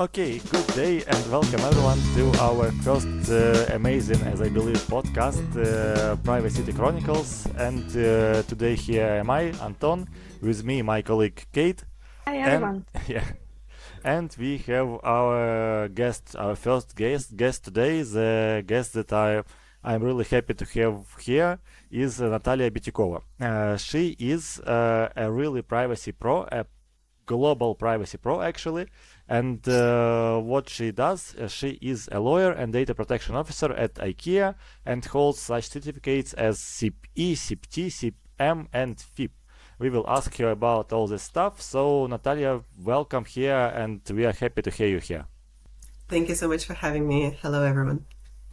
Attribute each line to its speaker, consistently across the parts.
Speaker 1: Okay, good day and welcome everyone to our first uh, amazing, as I believe, podcast, uh, Privacity Chronicles. And uh, today here am I, Anton, with me my colleague Kate.
Speaker 2: Hi everyone.
Speaker 1: And, yeah. And we have our guest, our first guest, guest today, the guest that I I'm really happy to have here is Natalia Bitiukova. Uh, she is uh, a really privacy pro, a global privacy pro actually. And uh, what she does, uh, she is a lawyer and data protection officer at IKEA and holds such certificates as CIP-E, CIP-T, CIP-M, and FIP. We will ask her about all this stuff. So, Natalia, welcome here, and we are happy to hear you here.
Speaker 3: Thank you so much for having me. Hello, everyone.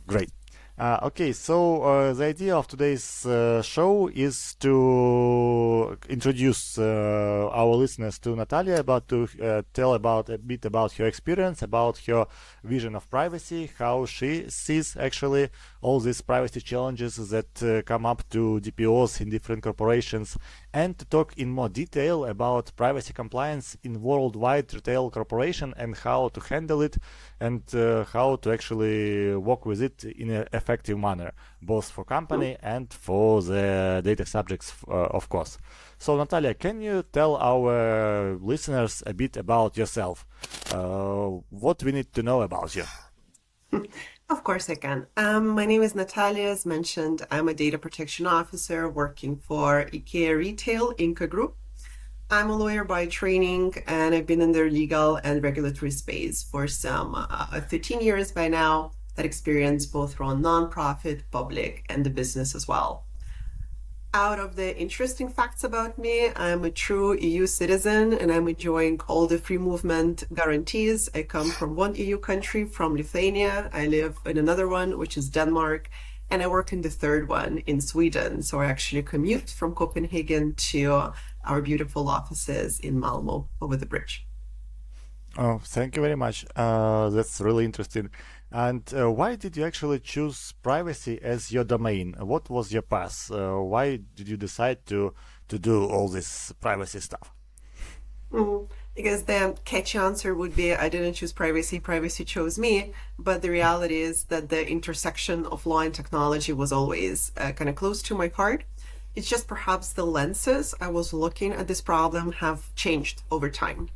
Speaker 1: Great. Uh, okay, so uh, the idea of today's uh, show is to introduce uh, our listeners to Natalia, about to uh, tell about a bit about her experience, about her vision of privacy, how she sees actually all these privacy challenges that uh, come up to DPOs in different corporations, and to talk in more detail about privacy compliance in worldwide retail corporation and how to handle it and how to actually work with it in an effective manner, both for company and for the data subjects, uh, of course. So, Natalia, can you tell our listeners a bit about yourself? Uh, what we need to know about you?
Speaker 3: Of course, I can. Um, my name is Natalia. As mentioned, I'm a data protection officer working for IKEA Retail Ingka Group. I'm a lawyer by training, and I've been in the legal and regulatory space for some uh, 13 years by now. That experience both from nonprofit, public, and the business as well. Out of the interesting facts about me, I'm a true EU citizen and I'm enjoying all the free movement guarantees. I come from one EU country, from Lithuania. I live in another one, which is Denmark. And I work in the third one in Sweden. So I actually commute from Copenhagen to our beautiful offices in Malmo over the bridge.
Speaker 1: Oh, thank you very much. Uh, that's really interesting. And uh, why did you actually choose privacy as your domain? What was your path? Uh, why did you decide to to do all this privacy stuff?
Speaker 3: Mm, because the catchy answer would be I didn't choose privacy, privacy chose me. But the reality is that the intersection of law and technology was always uh, kind of close to my heart. It's just perhaps the lenses I was looking at this problem have changed over time.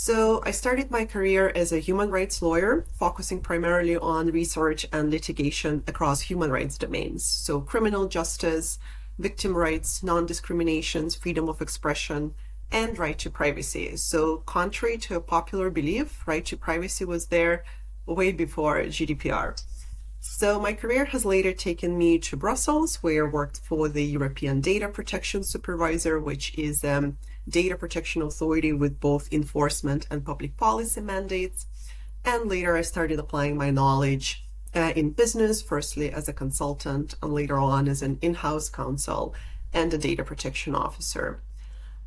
Speaker 3: So I started my career as a human rights lawyer, focusing primarily on research and litigation across human rights domains. So criminal justice, victim rights, non-discrimination, freedom of expression, and right to privacy. So contrary to a popular belief, right to privacy was there way before GDPR. So my career has later taken me to Brussels, where I worked for the European Data Protection Supervisor, which is um, data protection authority with both enforcement and public policy mandates. And later I started applying my knowledge uh, in business, firstly as a consultant, and later on as an in house counsel and a data protection officer.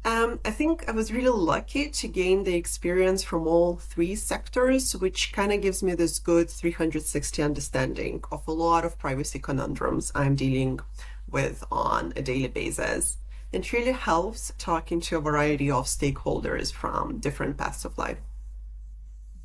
Speaker 3: Um, I think I was really lucky to gain the experience from all three sectors, which kind of gives me this good 360 understanding of a lot of privacy conundrums I'm dealing with on a daily basis it really helps talking to a variety of stakeholders from different paths of life.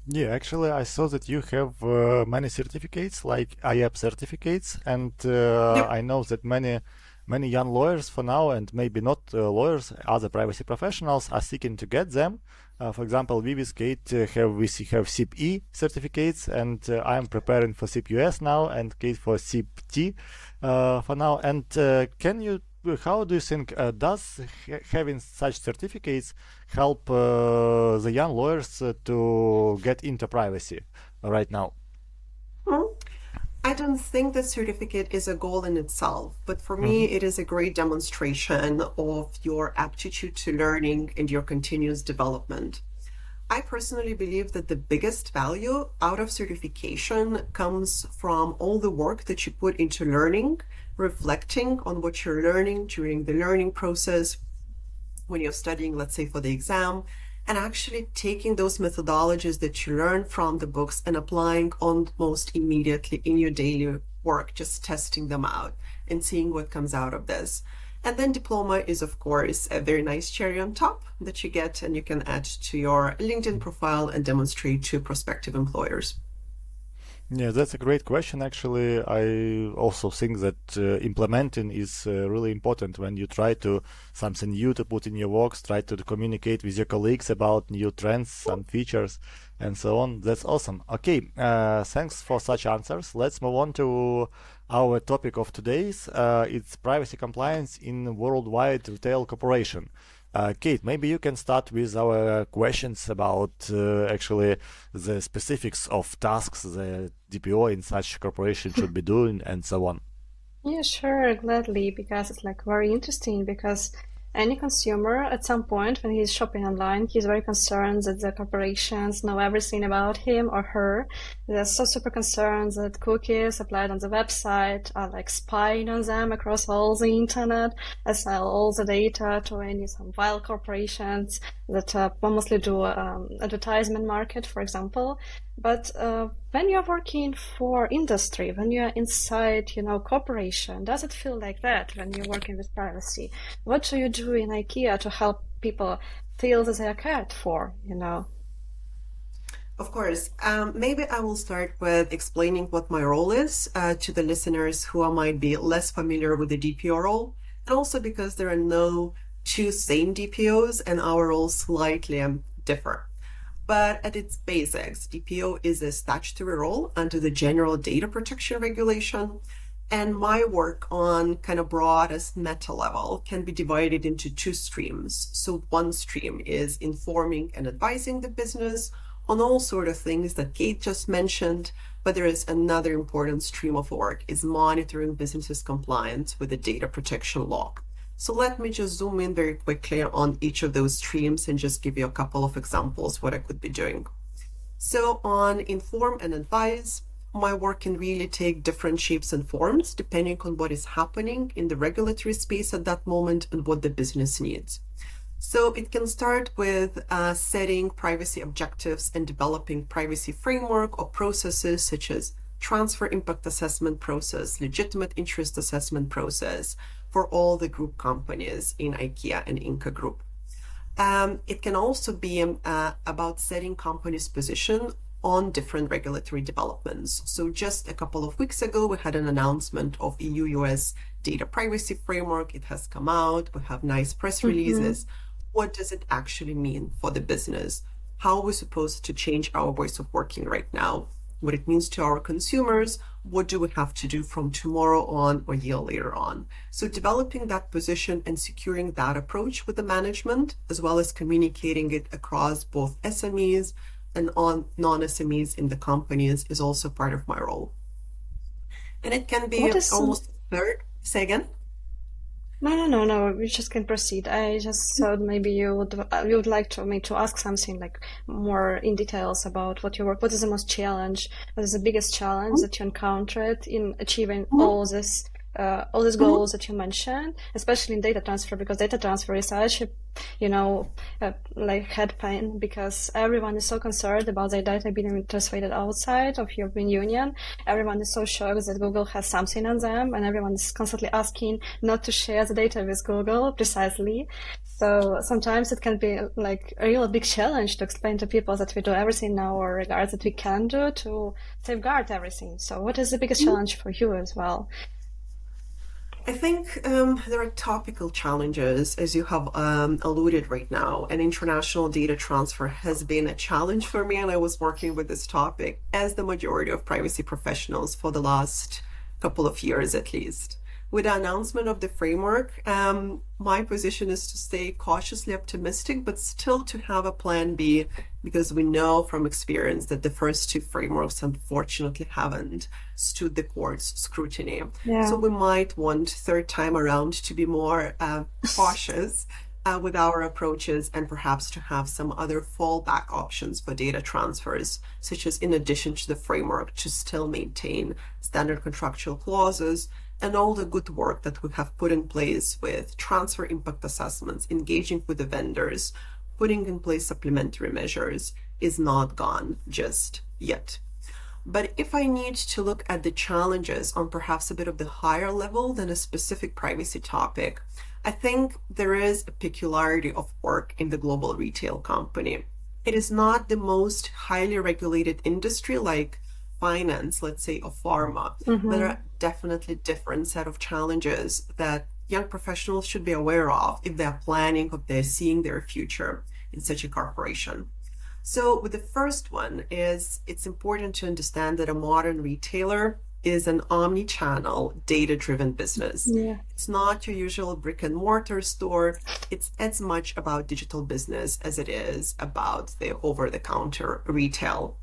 Speaker 1: Yeah, actually, I saw that you have uh, many certificates, like IAPP certificates, and uh, yep. I know that many many young lawyers for now, and maybe not uh, lawyers, other privacy professionals are seeking to get them. Uh, for example, we with Kate uh, have we have CIP-E certificates, and uh, I am preparing for CIP-US now, and Kate for CIP-T for now. And can you how do you think uh, does ha having such certificates help uh, the young lawyers uh, to get into privacy right now?
Speaker 3: Hmm? I don't think the certificate is a goal in itself, but for me, mm -hmm. it is a great demonstration of your aptitude to learning and your continuous development. I personally believe that the biggest value out of certification comes from all the work that you put into learning reflecting on what you're learning during the learning process when you're studying, let's say for the exam, and actually taking those methodologies that you learn from the books and applying almost immediately in your daily work, just testing them out and seeing what comes out of this. And then diploma is, of course, a very nice cherry on top that you get and you can add to your LinkedIn profile and demonstrate to prospective employers.
Speaker 1: Yeah, that's a great question. Actually, I also think that uh, implementing is uh, really important when you try to something new to put in your works, try to communicate with your colleagues about new trends, some features, and so on. That's awesome. Okay, uh, thanks for such answers. Let's move on to our topic of today's. Uh, it's privacy compliance in worldwide retail cooperation. Uh, Kate, maybe you can start with our questions about uh, actually the specifics of tasks the DPO in such corporation should be doing and so on.
Speaker 2: Yeah, sure, gladly, because it's like very interesting because any consumer at some point when he's shopping online, he's very concerned that the corporations know everything about him or her. They're so super concerned that cookies applied on the website are like spying on them across all the internet, and sell all the data to any some vile corporations that uh, mostly do um, advertisement market, for example. But uh, when you're working for industry, when you're inside, you know, corporation, does it feel like that when you're working with privacy? What do you do in IKEA to help people feel that they are cared for, you know?
Speaker 3: Of course. Um, maybe I will start with explaining what my role is uh, to the listeners who might be less familiar with the DPO role, and also because there are no two same DPOs and our roles slightly differ. But at its basics, DPO is a statutory role under the General Data Protection Regulation. And my work on kind of broadest meta level can be divided into two streams. So one stream is informing and advising the business on all sort of things that Kate just mentioned. But there is another important stream of work is monitoring businesses compliance with the data protection law. So let me just zoom in very quickly on each of those streams and just give you a couple of examples what I could be doing. So on inform and advise, my work can really take different shapes and forms depending on what is happening in the regulatory space at that moment and what the business needs. So it can start with uh, setting privacy objectives and developing privacy framework or processes such as transfer impact assessment process, legitimate interest assessment process, for all the group companies in IKEA and Ingka Group. Um, it can also be um, uh, about setting companies' position on different regulatory developments. So just a couple of weeks ago, we had an announcement of EU-US data privacy framework. It has come out. We have nice press mm-hmm. releases. Mm-hmm. What does it actually mean for the business? How are we supposed to change our ways of working right now? what it means to our consumers, what do we have to do from tomorrow on or year later on. So developing that position and securing that approach with the management, as well as communicating it across both SMEs and on non-SMEs in the companies is also part of my role. And it can be almost a third. Say again.
Speaker 2: No, no, no, no. We just can proceed. I just thought maybe you would you would like to me to ask something like more in details about what your work. What is the most challenge? What is the biggest challenge mm-hmm. that you encountered in achieving mm-hmm. all this uh, all these mm-hmm. goals that you mentioned, especially in data transfer, because data transfer is such a, you know, a, like head pain because everyone is so concerned about their data being transferred outside of European Union. Everyone is so shocked that Google has something on them, and everyone is constantly asking not to share the data with Google precisely. So sometimes it can be like a real big challenge to explain to people that we do everything in our regards that we can do to safeguard everything. So what is the biggest mm-hmm. challenge for you as well?
Speaker 3: I think um, there are topical challenges, as you have um, alluded right now, and international data transfer has been a challenge for me. And I was working with this topic as the majority of privacy professionals for the last couple of years at least with the announcement of the framework, um, my position is to stay cautiously optimistic, but still to have a plan B, because we know from experience that the first two frameworks unfortunately haven't stood the court's scrutiny. Yeah. So we might want third time around to be more uh, cautious. Uh, with our approaches and perhaps to have some other fallback options for data transfers, such as in addition to the framework, to still maintain standard contractual clauses, and all the good work that we have put in place with transfer impact assessments, engaging with the vendors, putting in place supplementary measures is not gone just yet. But if I need to look at the challenges on perhaps a bit of the higher level than a specific privacy topic, I think there is a peculiarity of work in the global retail company. It is not the most highly regulated industry like finance, let's say, or pharma.
Speaker 2: Mhm.
Speaker 3: There are definitely different set of challenges that young professionals should be aware of if they're planning, if they're seeing their future in such a corporation. So, with the first one is it's important to understand that a modern retailer is an omni-channel, data-driven business.
Speaker 2: Yeah.
Speaker 3: It's not your usual brick and mortar store. It's as much about digital business as it is about the over-the-counter retail.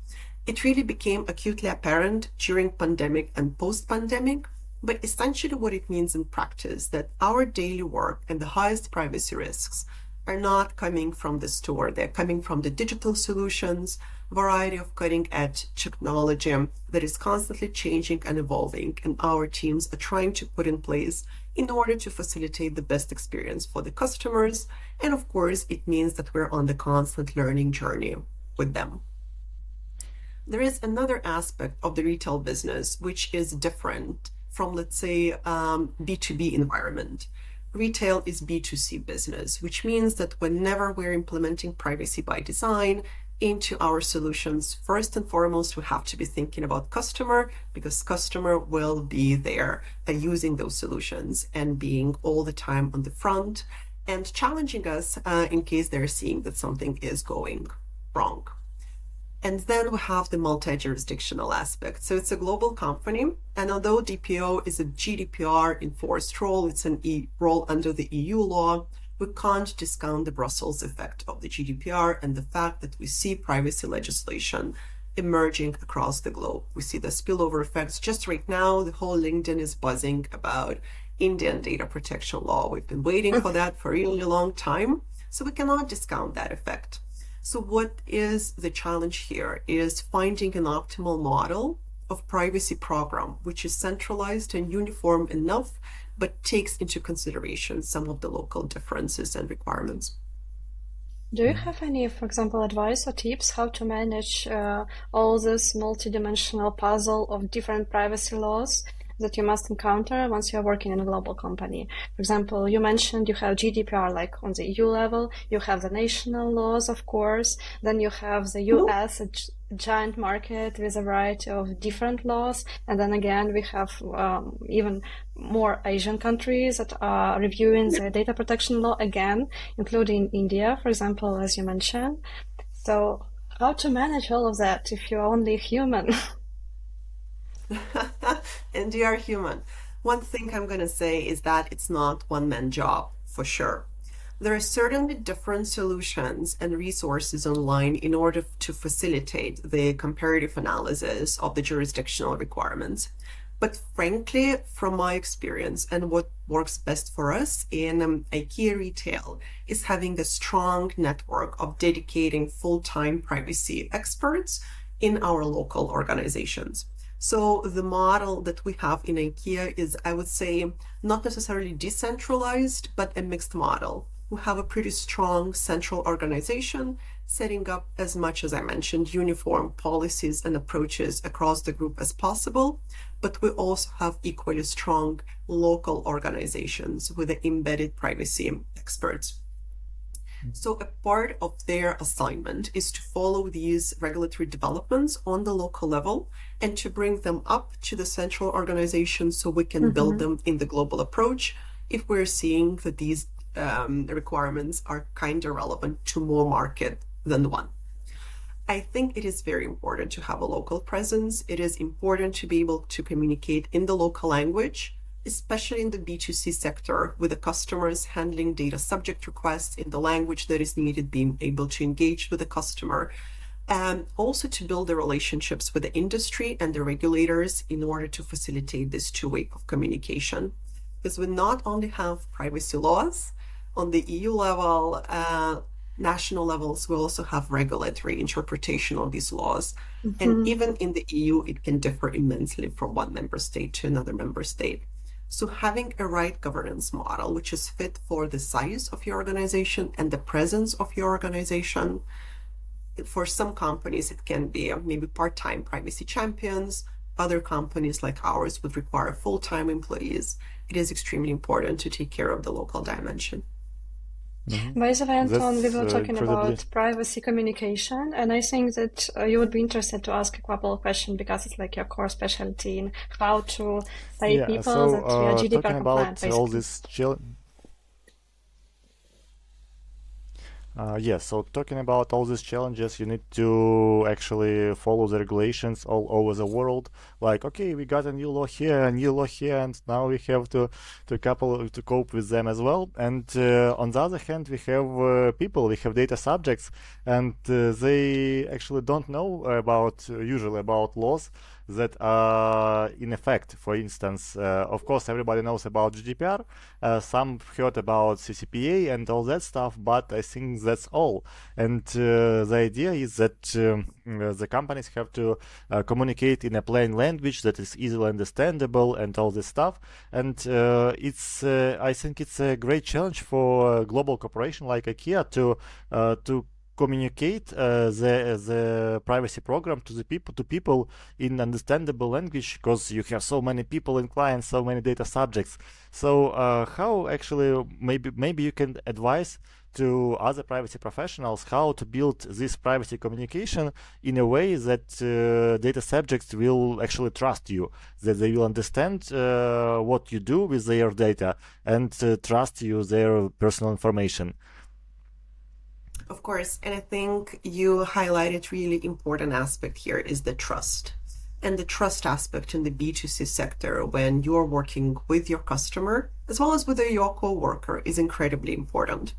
Speaker 3: It really became acutely apparent during pandemic and post-pandemic, but essentially what it means in practice that our daily work and the highest privacy risks are not coming from the store. They're coming from the digital solutions, variety of cutting edge technology that is constantly changing and evolving. And our teams are trying to put in place in order to facilitate the best experience for the customers. And of course, it means that we're on the constant learning journey with them. There is another aspect of the retail business which is different from, let's say, um, B2B environment retail is B2C business, which means that whenever we're implementing privacy by design into our solutions, first and foremost, we have to be thinking about customer because customer will be there uh, using those solutions and being all the time on the front and challenging us uh, in case they're seeing that something is going wrong. And then we have the multi-jurisdictional aspect. So it's a global company. And although DPO is a GDPR enforced role, it's an e- role under the EU law, we can't discount the Brussels effect of the GDPR and the fact that we see privacy legislation emerging across the globe. We see the spillover effects. Just right now, the whole LinkedIn is buzzing about Indian data protection law. We've been waiting for mm-hmm. that for a really long time. So we cannot discount that effect. So what is the challenge here is finding an optimal model of privacy program which is centralized and uniform enough but takes into consideration some of the local differences and requirements.
Speaker 2: Do you have any, for example, advice or tips how to manage uh, all this multidimensional puzzle of different privacy laws that you must encounter once you're working in a global company? For example, you mentioned you have GDPR like on the EU level, you have the national laws, of course, then you have the US, a giant market with a variety of different laws, and then again we have um, even more Asian countries that are reviewing the data protection law again, including India, for example, as you mentioned. So, how to manage all of that if you're only human?
Speaker 3: and you are human. One thing I'm going to say is that it's not one man job for sure. There are certainly different solutions and resources online in order to facilitate the comparative analysis of the jurisdictional requirements. But frankly, from my experience and what works best for us in um, IKEA retail is having a strong network of dedicating full-time privacy experts in our local organizations. So the model that we have in IKEA is, I would say, not necessarily decentralized, but a mixed model. We have a pretty strong central organization setting up as much as I mentioned uniform policies and approaches across the group as possible, but we also have equally strong local organizations with the embedded privacy experts. Mm-hmm. So a part of their assignment is to follow these regulatory developments on the local level and to bring them up to the central organization so we can mm-hmm. build them in the global approach if we're seeing that these um, requirements are kind of relevant to more market than one. I think it is very important to have a local presence. It is important to be able to communicate in the local language especially in the B2C sector, with the customers handling data subject requests in the language that is needed, being able to engage with the customer, and also to build the relationships with the industry and the regulators in order to facilitate this two way of communication. Because we not only have privacy laws on the EU level, uh, national levels, we also have regulatory interpretation of these laws. Mm-hmm. And even in the EU, it can differ immensely from one member state to another member state. So having a right governance model, which is fit for the size of your organization and the presence of your organization. For some companies, it can be maybe part-time privacy champions, other companies like ours would require full time employees, it is extremely important to take care of the local dimension.
Speaker 2: Mm-hmm. By the way, Anton, we were uh, talking uh, about privacy communication, and I think that uh, you would be interested to ask a couple of questions because it's like your core specialty in how to tell yeah, people
Speaker 1: so,
Speaker 2: that we are
Speaker 1: uh,
Speaker 2: GDPR
Speaker 1: compliant.
Speaker 2: About
Speaker 1: basically. all this Uh, yes, so talking about all these challenges, you need to actually follow the regulations all over the world. Like, okay, we got a new law here, a new law here, and now we have to to couple to cope with them as well. And uh, on the other hand, we have uh, people, we have data subjects, and uh, they actually don't know about usually about laws that are in effect. For instance, uh, of course, everybody knows about GDPR. Uh, some heard about CCPA and all that stuff, but I think that's all. And uh, the idea is that um, the companies have to communicate in a plain language that is easily understandable and all this stuff. And it's, I think, it's a great challenge for global corporation like IKEA to to communicate uh, the the privacy program to the people to people in understandable language because you have so many people and clients so many data subjects. So uh, how actually maybe maybe you can advise to other privacy professionals how to build this privacy communication in a way that uh, data subjects will actually trust you that they will understand uh, what you do with their data and uh, trust you their personal information
Speaker 3: of course. And I think you highlighted really important aspect here is the trust. And the trust aspect in the B2C sector when you're working with your customer as well as with your co-worker is incredibly important.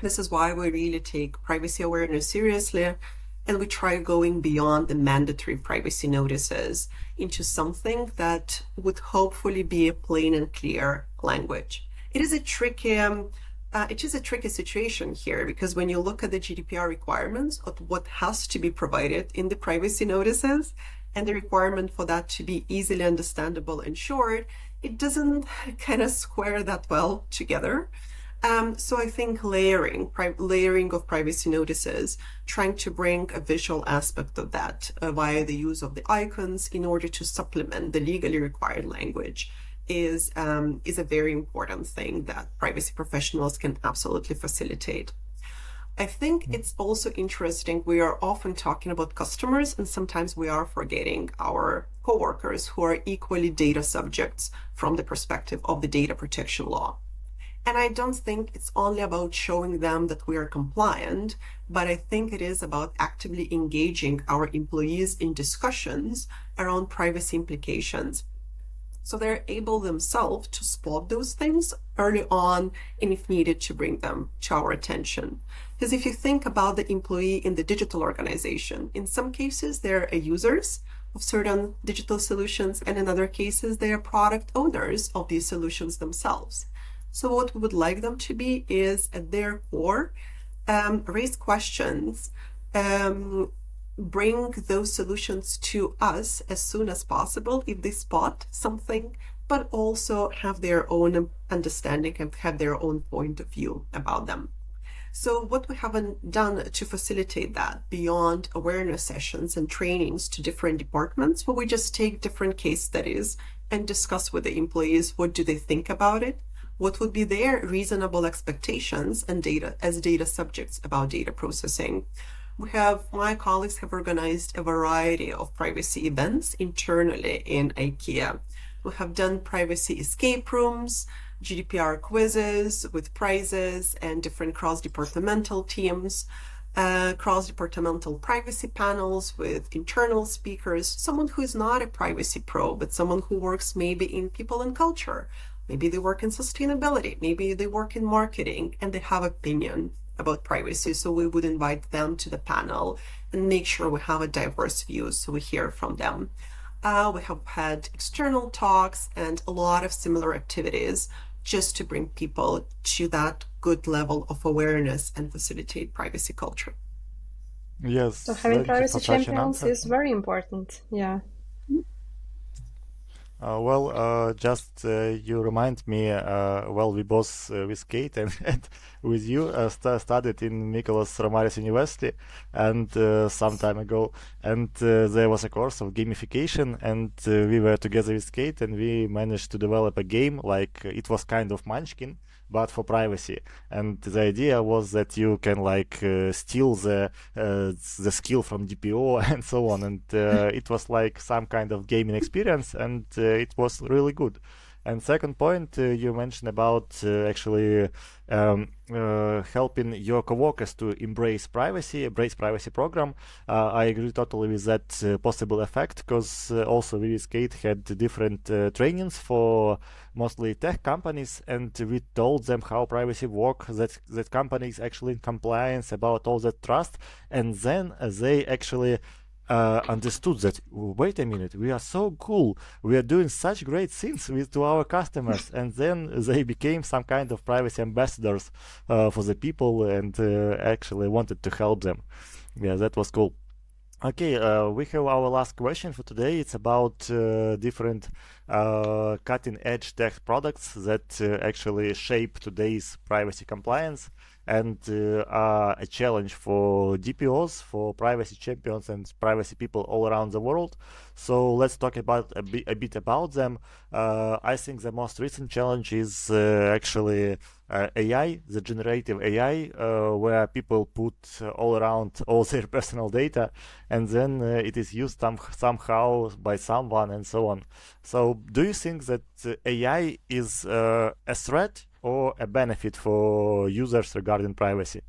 Speaker 3: This is why we really take privacy awareness seriously and we try going beyond the mandatory privacy notices into something that would hopefully be a plain and clear language. It is a tricky um, uh, it is a tricky situation here because when you look at the GDPR requirements of what has to be provided in the privacy notices and the requirement for that to be easily understandable and short, it doesn't kind of square that well together. Um, so I think layering, pri- layering of privacy notices, trying to bring a visual aspect of that uh, via the use of the icons in order to supplement the legally required language is um, is a very important thing that privacy professionals can absolutely facilitate. I think hmm. it's also interesting. We are often talking about customers, and sometimes we are forgetting our coworkers who are equally data subjects from the perspective of the data protection law. And I don't think it's only about showing them that we are compliant, but I think it is about actively engaging our employees in discussions around privacy implications so they're able themselves to spot those things early on and if needed to bring them to our attention. Because if you think about the employee in the digital organization, in some cases they're users of certain digital solutions and in other cases they are product owners of these solutions themselves. So what we would like them to be is at their core, um, raise questions, um, bring those solutions to us as soon as possible if they spot something, but also have their own understanding and have their own point of view about them. So, what we haven't done to facilitate that beyond awareness sessions and trainings to different departments, well, we just take different case studies and discuss with the employees what do they think about it, what would be their reasonable expectations and data as data subjects about data processing we have my colleagues have organized a variety of privacy events internally in IKEA. We have done privacy escape rooms, GDPR quizzes with prizes and different cross-departmental teams, uh, cross-departmental privacy panels with internal speakers, someone who is not a privacy pro, but someone who works maybe in people and culture. Maybe they work in sustainability, maybe they work in marketing and they have opinion about privacy. So we would invite them to the panel and make sure we have a diverse view so we hear from them. Uh, we have had external talks and a lot of similar activities just to bring people to that good level of awareness and facilitate privacy culture.
Speaker 1: Yes.
Speaker 2: So having privacy champions is very important. Yeah.
Speaker 1: Uh, well, uh, just uh, you remind me. Uh, well, we both uh, with Kate and, and with you uh, st- studied in Mykolas Romeris University, and some time ago, and there was a course of gamification, and we were together with Kate, and we managed to develop a game like it was kind of Munchkin, but for privacy. And the idea was that you can like uh, steal the uh, the skill from DPO and so on. And uh, it was like some kind of gaming experience, and uh, it was really good. And second point, uh, you mentioned about uh, actually um, uh, helping your coworkers to embrace privacy, embrace privacy program. I agree totally with that possible effect because also we with Kate had different trainings for mostly tech companies, and we told them how privacy work, that that company is actually in compliance about all that trust, and then they actually uh, understood that wait a minute we are so cool. We are doing such great things with to our customers. And then they became some kind of privacy ambassadors uh, for the people and uh, actually wanted to help them. Yeah that was cool. Okay, uh, we have our last question for today. It's about uh, different uh, cutting edge tech products that uh, actually shape today's privacy compliance and uh, are a challenge for DPOs, for privacy champions and privacy people all around the world. So let's talk about a, bit, a bit about them. Uh, I think the most recent challenge is uh, actually uh, AI, the generative AI, uh, where people put uh, all around all their personal data, and then it is used some, somehow by someone and so on. So, do you think that AI is a threat or a benefit for users regarding privacy?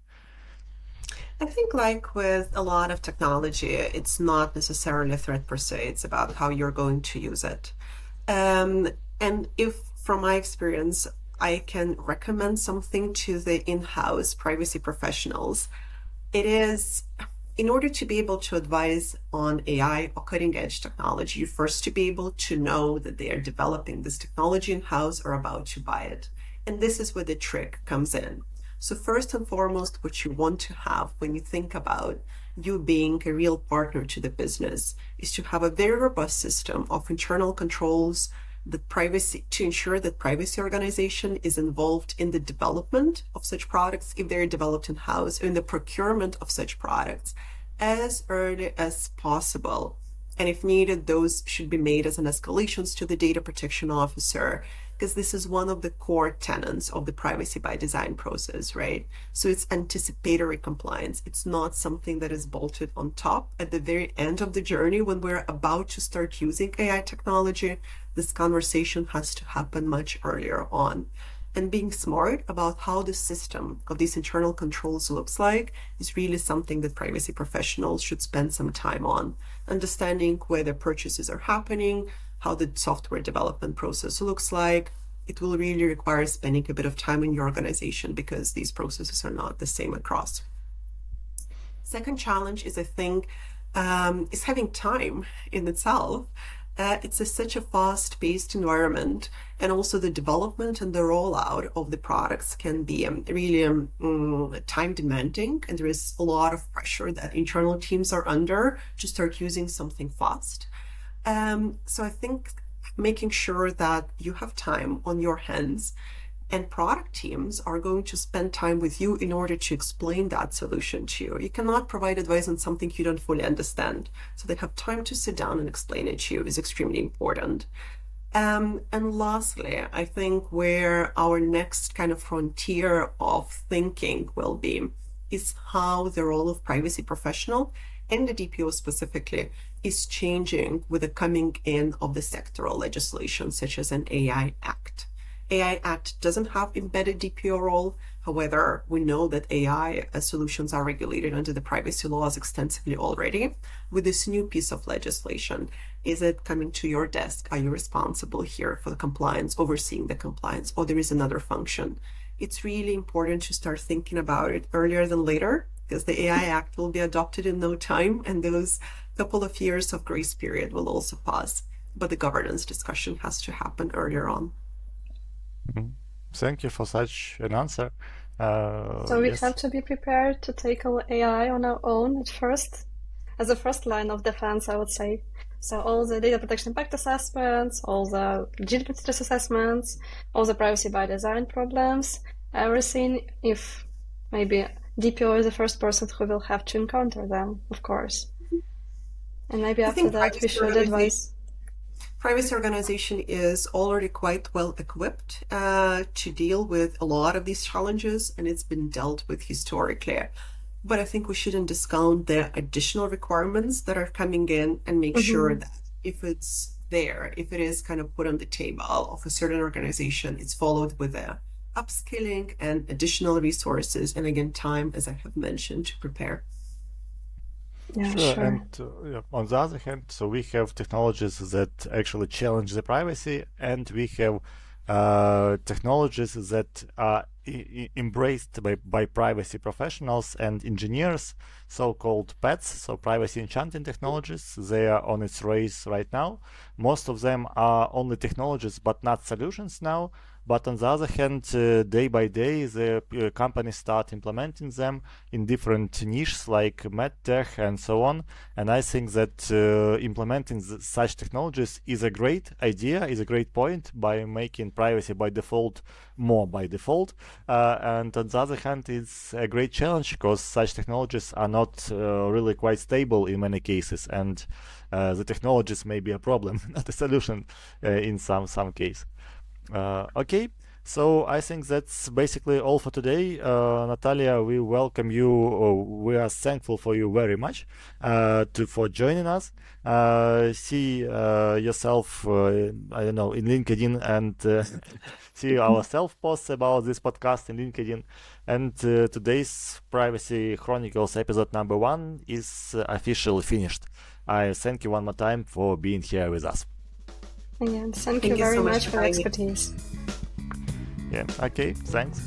Speaker 3: I think, like with a lot of technology, it's not necessarily a threat per se. It's about how you're going to use it. Um, and if, from my experience, I can recommend something to the in house privacy professionals, it is in order to be able to advise on AI or cutting edge technology, first to be able to know that they are developing this technology in house or about to buy it. And this is where the trick comes in. So, first and foremost, what you want to have when you think about you being a real partner to the business is to have a very robust system of internal controls, the privacy to ensure that privacy organization is involved in the development of such products if they're developed in house, in the procurement of such products as early as possible. And if needed, those should be made as an escalations to the data protection officer because this is one of the core tenets of the privacy by design process, right? So it's anticipatory compliance. It's not something that is bolted on top at the very end of the journey when we're about to start using AI technology. This conversation has to happen much earlier on. And being smart about how the system of these internal controls looks like is really something that privacy professionals should spend some time on. Understanding where the purchases are happening, how the software development process looks like. It will really require spending a bit of time in your organization because these processes are not the same across. Second challenge is, I think, um, is having time in itself. Uh, it's a, such a fast-paced environment, and also the development and the rollout of the products can be um, really um, mm, time-demanding, and there is a lot of pressure that internal teams are under to start using something fast. Um, so I think making sure that you have time on your hands and product teams are going to spend time with you in order to explain that solution to you. You cannot provide advice on something you don't fully understand. So they have time to sit down and explain it to you is extremely important. Um, and lastly, I think where our next kind of frontier of thinking will be is how the role of privacy professional and the DPO specifically is changing with the coming in of the sectoral legislation, such as an AI Act. AI Act doesn't have embedded DPO role. However, we know that AI uh, solutions are regulated under the privacy laws extensively already. With this new piece of legislation, is it coming to your desk? Are you responsible here for the compliance, overseeing the compliance, or there is another function? It's really important to start thinking about it earlier than later because the AI Act will be adopted in no time and those couple of years of grace period will also pass. But the governance discussion has to happen earlier on.
Speaker 1: Mm-hmm. Thank you for such an answer. Uh,
Speaker 2: so we yes. have to be prepared to take AI on our own at first. as a first line of defense, I would say. So all the data protection impact assessments, all the GDPR stress assessments, all the privacy by design problems, everything. If maybe DPO is the first person who will have to encounter them, of course. And maybe after that, we should advise.
Speaker 3: Privacy organization is already quite well equipped uh, to deal with a lot of these challenges, and it's been dealt with historically. But I think we shouldn't discount the additional requirements that are coming in and make mm-hmm. sure that if it's there, if it is kind of put on the table of a certain organization, it's followed with a upskilling and additional resources, and again, time, as I have mentioned, to prepare.
Speaker 2: Yeah, sure. sure.
Speaker 1: And uh, yeah, on the other hand, so we have technologies that actually challenge the privacy, and we have uh, technologies that are I- embraced by, by privacy professionals and engineers, so-called PETs, so privacy enhancing technologies. They are on its race right now. Most of them are only technologies, but not solutions now. But on the other hand, uh, day by day, the uh, companies start implementing them in different niches like medtech and so on. And I think that uh, implementing such technologies is a great idea, is a great point by making privacy by default more by default. Uh, and on the other hand, it's a great challenge because such technologies are not uh, really quite stable in many cases, and uh, the technologies may be a problem, not a solution in some some case. Uh, okay, so I think that's basically all for today. Uh, Natalia, we welcome you. we are thankful for you very much uh, to for joining us. Uh, see uh, yourself, uh, I don't know, in LinkedIn and see our self posts about this podcast in LinkedIn. And today's Privacy Chronicles episode number one is officially finished. I thank you one more time for being here with us.
Speaker 2: Yeah, thank, thank you, you very so much, much for the expertise.
Speaker 1: Yeah, okay, thanks.